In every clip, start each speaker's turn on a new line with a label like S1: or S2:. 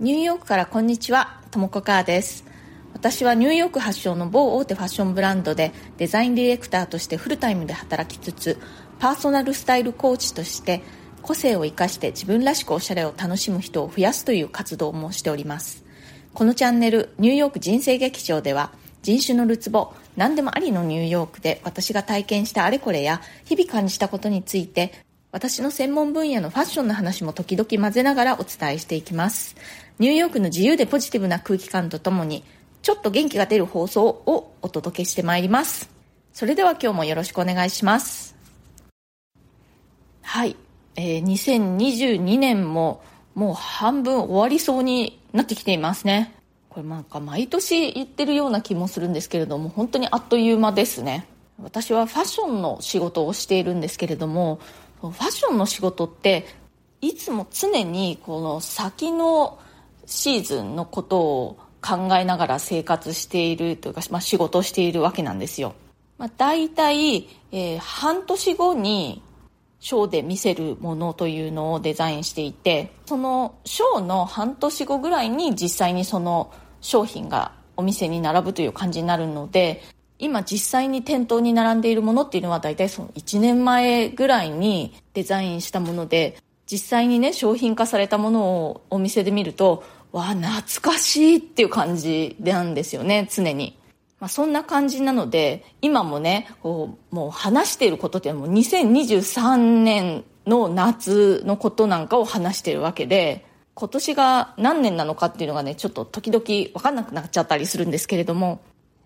S1: ニューヨークからこんにちは、ともこかーです。私はニューヨーク発祥の某大手ファッションブランドでデザインディレクターとしてフルタイムで働きつつ、パーソナルスタイルコーチとして個性を生かして自分らしくおしゃれを楽しむ人を増やすという活動もしております。このチャンネル、ニューヨーク人生劇場では、人種のるつぼ、何でもありのニューヨークで私が体験したあれこれや日々感じたことについて私の専門分野のファッションの話も時々混ぜながらお伝えしていきます。ニューヨークの自由でポジティブな空気感とともに、ちょっと元気が出る放送をお届けしてまいります。それでは今日もよろしくお願いします。はい。えー、2022年ももう半分終わりそうになってきていますね。これなんか毎年言ってるような気もするんですけれども、本当にあっという間ですね。私はファッションの仕事をしているんですけれども、ファッションの仕事っていつも常にこの先のシーズンのことを考えながら生活しているというか、まあ、仕事をしているわけなんですよ。まあ、大体、えー、半年後にショーで見せるものというのをデザインしていて、そのショーの半年後ぐらいに実際にその商品がお店に並ぶという感じになるので、今実際に店頭に並んでいるものっていうのは大体その1年前ぐらいにデザインしたもので、実際にね、商品化されたものをお店で見ると、わあ、懐かしいっていう感じなんですよね、常に。まあ、そんな感じなので、今もね、こう、もう話していることってもう2023年の夏のことなんかを話しているわけで、今年が何年なのかっていうのがね、ちょっと時々わかんなくなっちゃったりするんですけれども、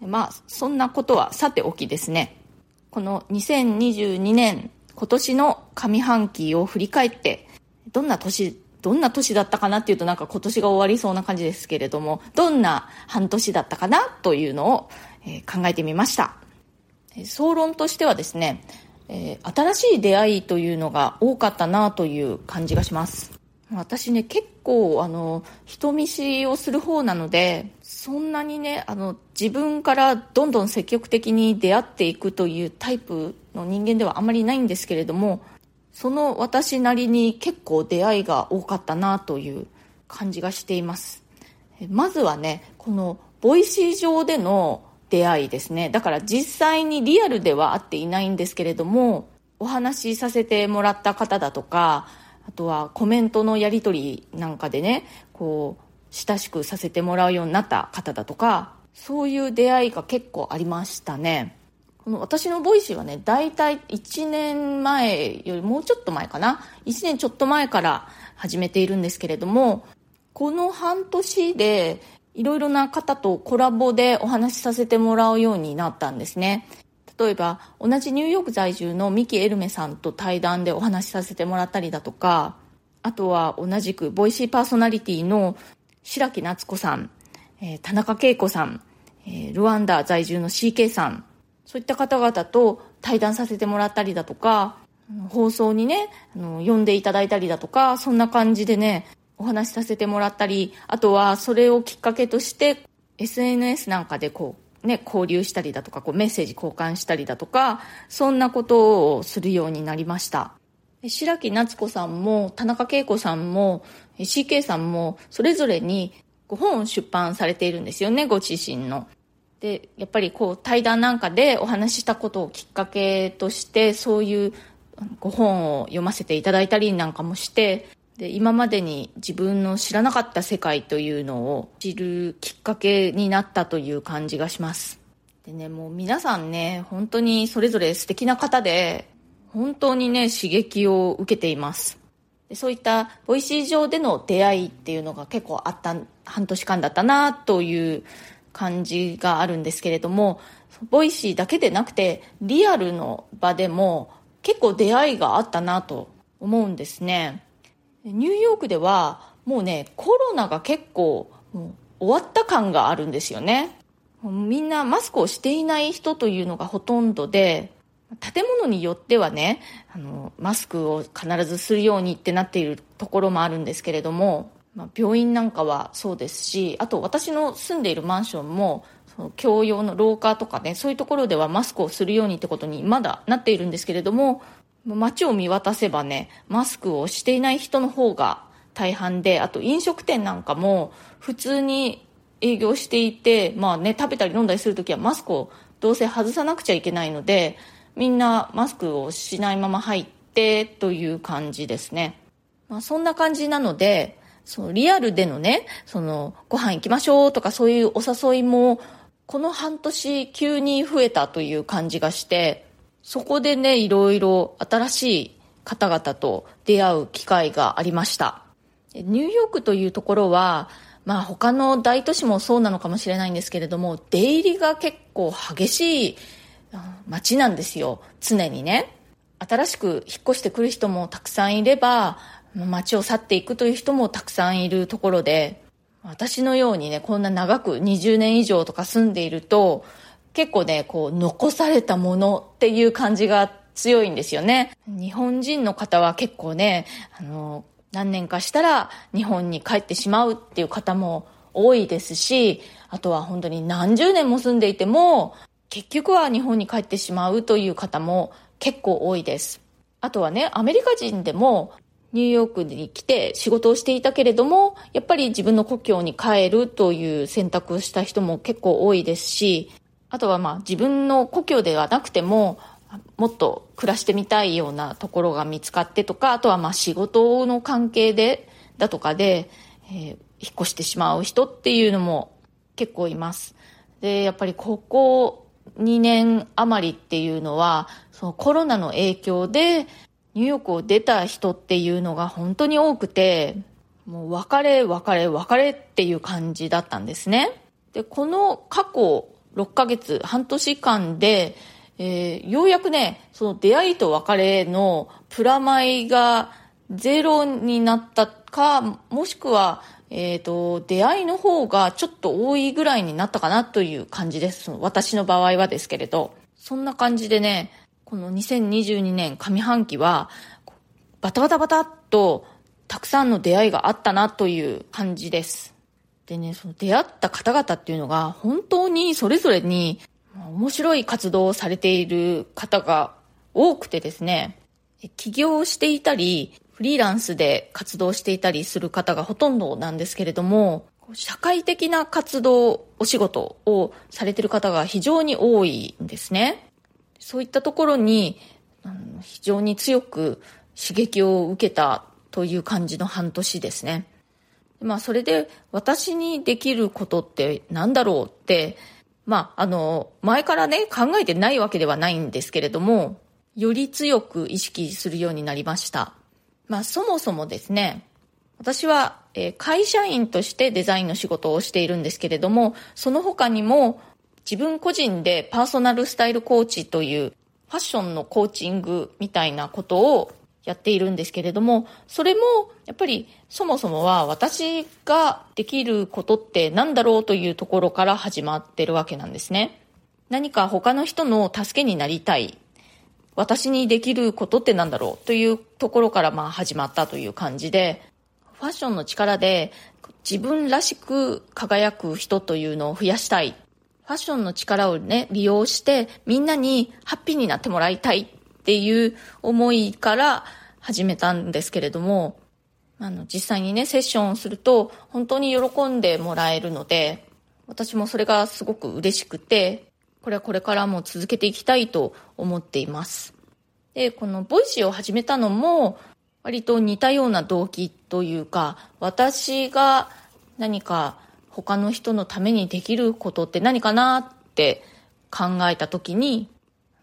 S1: まあ、そんなことはさておきですね。この2022年、今年の上半期を振り返って、どんな年、どんな年だったかなっていうとなんか今年が終わりそうな感じですけれども、どんな半年だったかなというのを、え、考えてみました。総論としてはですね、え、新しい出会いというのが多かったなという感じがします。私ね、結構、あの、人見知りをする方なので、そんなにね、あの、自分からどんどん積極的に出会っていくというタイプの人間ではあまりないんですけれども、その私なりに結構出会いが多かったなという感じがしています。まずはね、この、ボイシー上での出会いですね。だから実際にリアルでは会っていないんですけれども、お話しさせてもらった方だとか、あとはコメントのやり取りなんかでね、こう、親しくさせてもらうようになった方だとか、そういう出会いが結構ありましたね。この私のボイシーはね、大体1年前よりもうちょっと前かな？1年ちょっと前から始めているんですけれども、この半年でいろいろな方とコラボでお話しさせてもらうようになったんですね。例えば同じニューヨーク在住のミキ・エルメさんと対談でお話しさせてもらったりだとかあとは同じくボイシーパーソナリティの白木夏子さん、えー、田中恵子さん、えー、ルワンダ在住の CK さんそういった方々と対談させてもらったりだとか放送にねあの呼んでいただいたりだとかそんな感じでねお話しさせてもらったりあとはそれをきっかけとして SNS なんかでこうね、交流したりだとか、こうメッセージ交換したりだとか、そんなことをするようになりました。白木夏子さんも、田中恵子さんも、CK さんも、それぞれにご本を出版されているんですよね、ご自身の。で、やっぱりこう対談なんかでお話ししたことをきっかけとして、そういうご本を読ませていただいたりなんかもして、で今までに自分の知らなかった世界というのを知るきっかけになったという感じがします。でねもう皆さんね本当にそれぞれ素敵な方で本当にね刺激を受けています。でそういったボイシー上での出会いっていうのが結構あった半年間だったなという感じがあるんですけれどもボイシーだけでなくてリアルの場でも結構出会いがあったなと思うんですね。ニューヨークではもうねコロナが結構もう終わった感があるんですよね。みんなマスクをしていない人というのがほとんどで建物によってはねあのマスクを必ずするようにってなっているところもあるんですけれども、まあ、病院なんかはそうですしあと私の住んでいるマンションもその共用の廊下とかねそういうところではマスクをするようにってことにまだなっているんですけれども街を見渡せばね、マスクをしていない人の方が大半であと飲食店なんかも普通に営業していて、まあね、食べたり飲んだりするときはマスクをどうせ外さなくちゃいけないのでみんなマスクをしないまま入ってという感じですね、まあ、そんな感じなのでそのリアルでのねそのご飯行きましょうとかそういうお誘いもこの半年急に増えたという感じがしてそこでねいろいろ新しい方々と出会う機会がありました。ニューヨークというところはまあ他の大都市もそうなのかもしれないんですけれども出入りが結構激しい街なんですよ。常にね。新しく引っ越してくる人もたくさんいれば街を去っていくという人もたくさんいるところで私のようにねこんな長く20年以上とか住んでいると結構ねこう残されたものっていう感じが強いんですよね日本人の方は結構ねあの何年かしたら日本に帰ってしまうっていう方も多いですしあとは本当に何十年も住んでいても結局は日本に帰ってしまうという方も結構多いです。あとはね、アメリカ人でもニューヨークに来て仕事をしていたけれども、やっぱり自分の故郷に帰るという選択をした人も結構多いですし、あとはまあ自分の故郷ではなくても、もっと暮らしてみたいようなところが見つかってとか、あとはまあ仕事の関係で、だとかで、えー、引っ越してしまう人っていうのも結構います。で、やっぱりここ2年余りっていうのは、そのコロナの影響でニューヨークを出た人っていうのが本当に多くて、もう別れ別れ別れっていう感じだったんですね。で、この過去6ヶ月、半年間で、えー、ようやくね、その出会いと別れのプラマイがゼロになったか、もしくはえっ、ー、と、出会いの方がちょっと多いぐらいになったかなという感じです。私の場合はですけれど。そんな感じでね、この2022年上半期は、バタバタバタっとたくさんの出会いがあったなという感じです。でね、その出会った方々っていうのが本当にそれぞれに面白い活動をされている方が多くてですね、起業していたり、フリーランスで活動していたりする方がほとんどなんですけれども、社会的な活動、お仕事をされている方が非常に多いんですね。そういったところに、非常に強く刺激を受けたという感じの半年ですね。まあそれで私にできることって何だろうって、まああの、前からね考えてないわけではないんですけれども、より強く意識するようになりました。まあそもそもですね、私は、え会社員としてデザインの仕事をしているんですけれども、その他にも自分個人でパーソナルスタイルコーチというファッションのコーチングみたいなことをやっているんですけれども、それもやっぱりそもそもは私ができることって何だろうというところから始まってるわけなんですね。何か他の人の助けになりたい私にできることってなんだろうというところからまあ始まったという感じで、ファッションの力で自分らしく輝く人というのを増やしたい。ファッションの力をね、利用してみんなにハッピーになってもらいたいっていう思いから始めたんですけれども、あの、実際にね、セッションをすると本当に喜んでもらえるので、私もそれがすごく嬉しくて、これはこれからも続けていきたいと思っています。で、このボイシーを始めたのも、割と似たような動機というか、私が何か他の人のためにできることって何かなって考えた時に、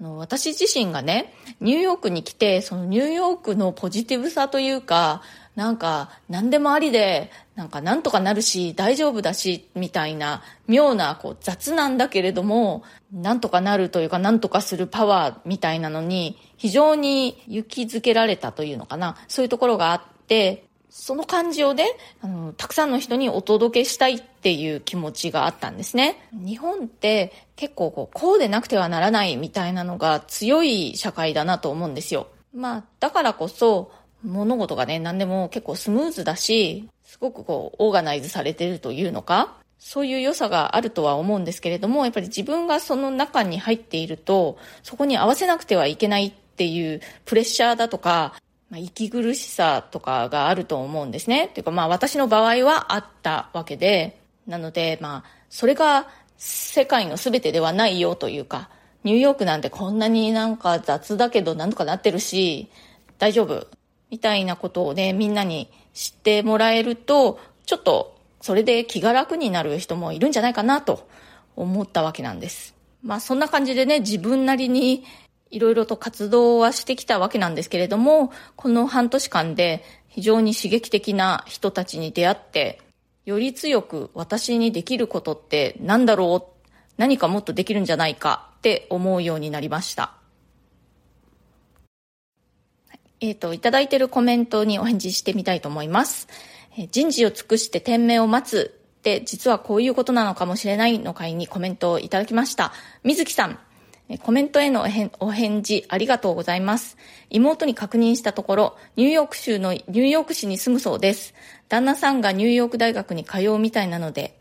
S1: の私自身がね、ニューヨークに来て、そのニューヨークのポジティブさというか、なんか何でもありでなんかなんとかなるし大丈夫だしみたいな妙なこう雑なんだけれどもなんとかなるというかなんとかするパワーみたいなのに非常に勇気づけられたというのかな。そういうところがあってその感じをねあのたくさんの人にお届けしたいっていう気持ちがあったんですね。日本って結構こうこうでなくてはならないみたいなのが強い社会だなと思うんですよ。まあだからこそ物事がね、何でも結構スムーズだし、すごくこう、オーガナイズされてるというのか、そういう良さがあるとは思うんですけれども、やっぱり自分がその中に入っていると、そこに合わせなくてはいけないっていうプレッシャーだとか、まあ、息苦しさとかがあると思うんですね。っていうかまあ私の場合はあったわけで、なのでまあそれが世界の全てではないよというか、ニューヨークなんてこんなになんか雑だけどなんとかなってるし、大丈夫。みたいなことをね、みんなに知ってもらえると、ちょっとそれで気が楽になる人もいるんじゃないかなと思ったわけなんです。まあそんな感じでね、自分なりにいろいろと活動はしてきたわけなんですけれども、この半年間で非常に刺激的な人たちに出会って、より強く私にできることって何だろう？何かもっとできるんじゃないかって思うようになりました。えっ、ー、と、いただいているコメントにお返事してみたいと思います。人事を尽くして天命を待つって実はこういうことなのかもしれないの会にコメントをいただきました。水木さん、コメントへのお返事ありがとうございます。妹に確認したところ、ニューヨーク州のニューヨーク市に住むそうです。旦那さんがニューヨーク大学に通うみたいなので、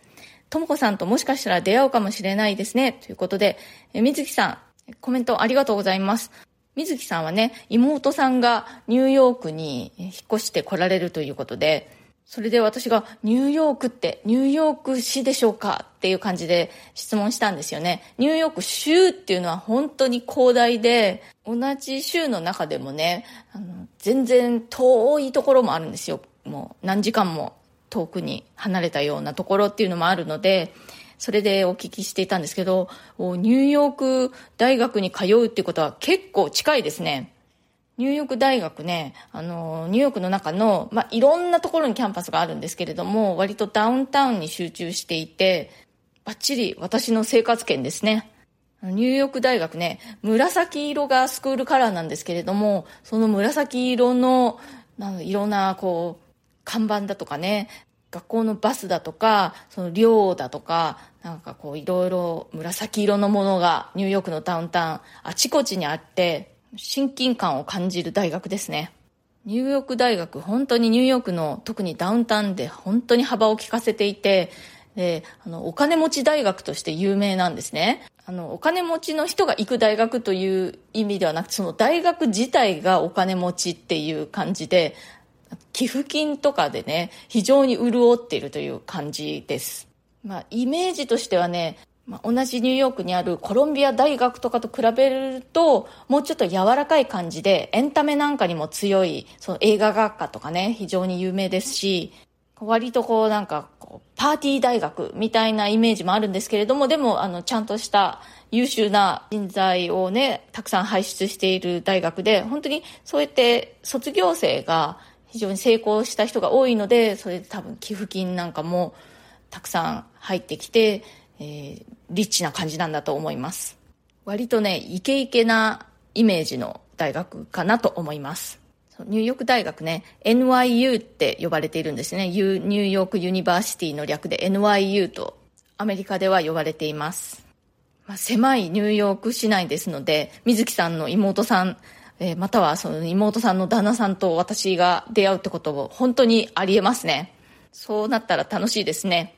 S1: ともこさんともしかしたら出会うかもしれないですね。ということで、水木さん、コメントありがとうございます。水木さんはね、妹さんがニューヨークに引っ越して来られるということで、それで私がニューヨークってニューヨーク市でしょうかっていう感じで質問したんですよね。ニューヨーク州っていうのは本当に広大で、同じ州の中でもね、あの全然遠いところもあるんですよ。もう何時間も遠くに離れたようなところっていうのもあるので、それでお聞きしていたんですけど、ニューヨーク大学に通うっていうことは結構近いですね。ニューヨーク大学ね、あの、ニューヨークの中の、まあ、いろんなところにキャンパスがあるんですけれども、割とダウンタウンに集中していて、バッチリ私の生活圏ですね。ニューヨーク大学ね、紫色がスクールカラーなんですけれども、その紫色の、いろんな、こう、看板だとかね、学校のバスだとか、その寮だとか、なんかこういろいろ紫色のものがニューヨークのダウンタウンあちこちにあって、親近感を感じる大学ですね。ニューヨーク大学、本当にニューヨークの特にダウンタウンで本当に幅を利かせていて、で、あの、お金持ち大学として有名なんですね。あの、お金持ちの人が行く大学という意味ではなくその大学自体がお金持ちっていう感じで、寄付金とかでね、非常に潤っているという感じです。まあ、イメージとしてはね、まあ、同じニューヨークにあるコロンビア大学とかと比べると、もうちょっと柔らかい感じで、エンタメなんかにも強い、その映画学科とかね、非常に有名ですし、割とこうなんかこう、パーティー大学みたいなイメージもあるんですけれども、でもあの、ちゃんとした優秀な人材をね、たくさん輩出している大学で、本当にそうやって卒業生が非常に成功した人が多いので、それで多分寄付金なんかもたくさん入ってきて、えー、リッチな感じなんだと思います。割とね、イケイケなイメージの大学かなと思います。ニューヨーク大学ね、NYU って呼ばれているんですね。ニューヨークユニバーシティの略で NYU とアメリカでは呼ばれています。まあ、狭いニューヨーク市内ですので、水木さんの妹さん、え、またはその妹さんの旦那さんと私が出会うってことも本当にありえますね。そうなったら楽しいですね。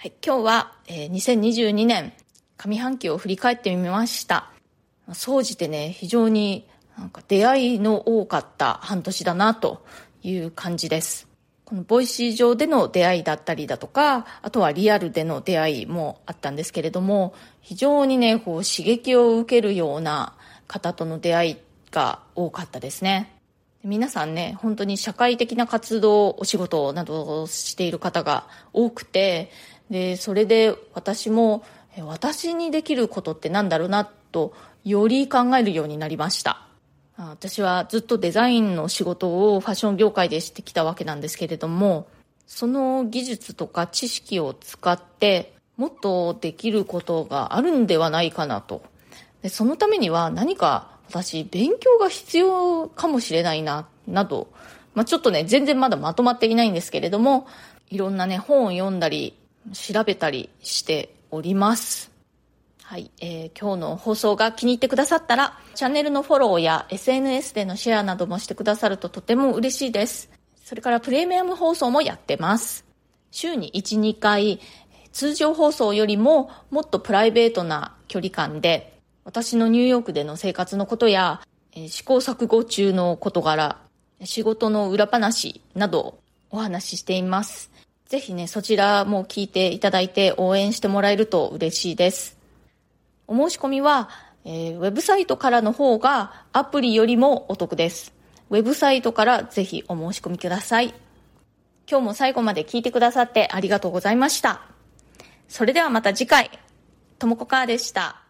S1: はい、今日は、えー、2022年上半期を振り返ってみました。総じてね、非常になんか出会いの多かった半年だなという感じです。このボイシー上での出会いだったりだとか、あとはリアルでの出会いもあったんですけれども、非常にね、こう刺激を受けるような方との出会いが多かったですね。皆さんね、本当に社会的な活動、お仕事などをしている方が多くて、で、それで私も、私にできることって何だろうなと、より考えるようになりました。私はずっとデザインの仕事をファッション業界でしてきたわけなんですけれども、その技術とか知識を使って、もっとできることがあるんではないかなと。でそのためには何か私勉強が必要かもしれないな、など、まあ、ちょっとね、全然まだまとまっていないんですけれども、いろんなね、本を読んだり、調べたりしております。はい、えー、今日の放送が気に入ってくださったら、チャンネルのフォローや SNS でのシェアなどもしてくださるととても嬉しいです。それからプレミアム放送もやってます。週に1、2回、通常放送よりももっとプライベートな距離感で、私のニューヨークでの生活のことや、え試行錯誤中の事柄、仕事の裏話などお話ししています。ぜひね、そちらも聞いていただいて応援してもらえると嬉しいです。お申し込みは、えー、ウェブサイトからの方がアプリよりもお得です。ウェブサイトからぜひお申し込みください。今日も最後まで聞いてくださってありがとうございました。それではまた次回、ともこかーでした。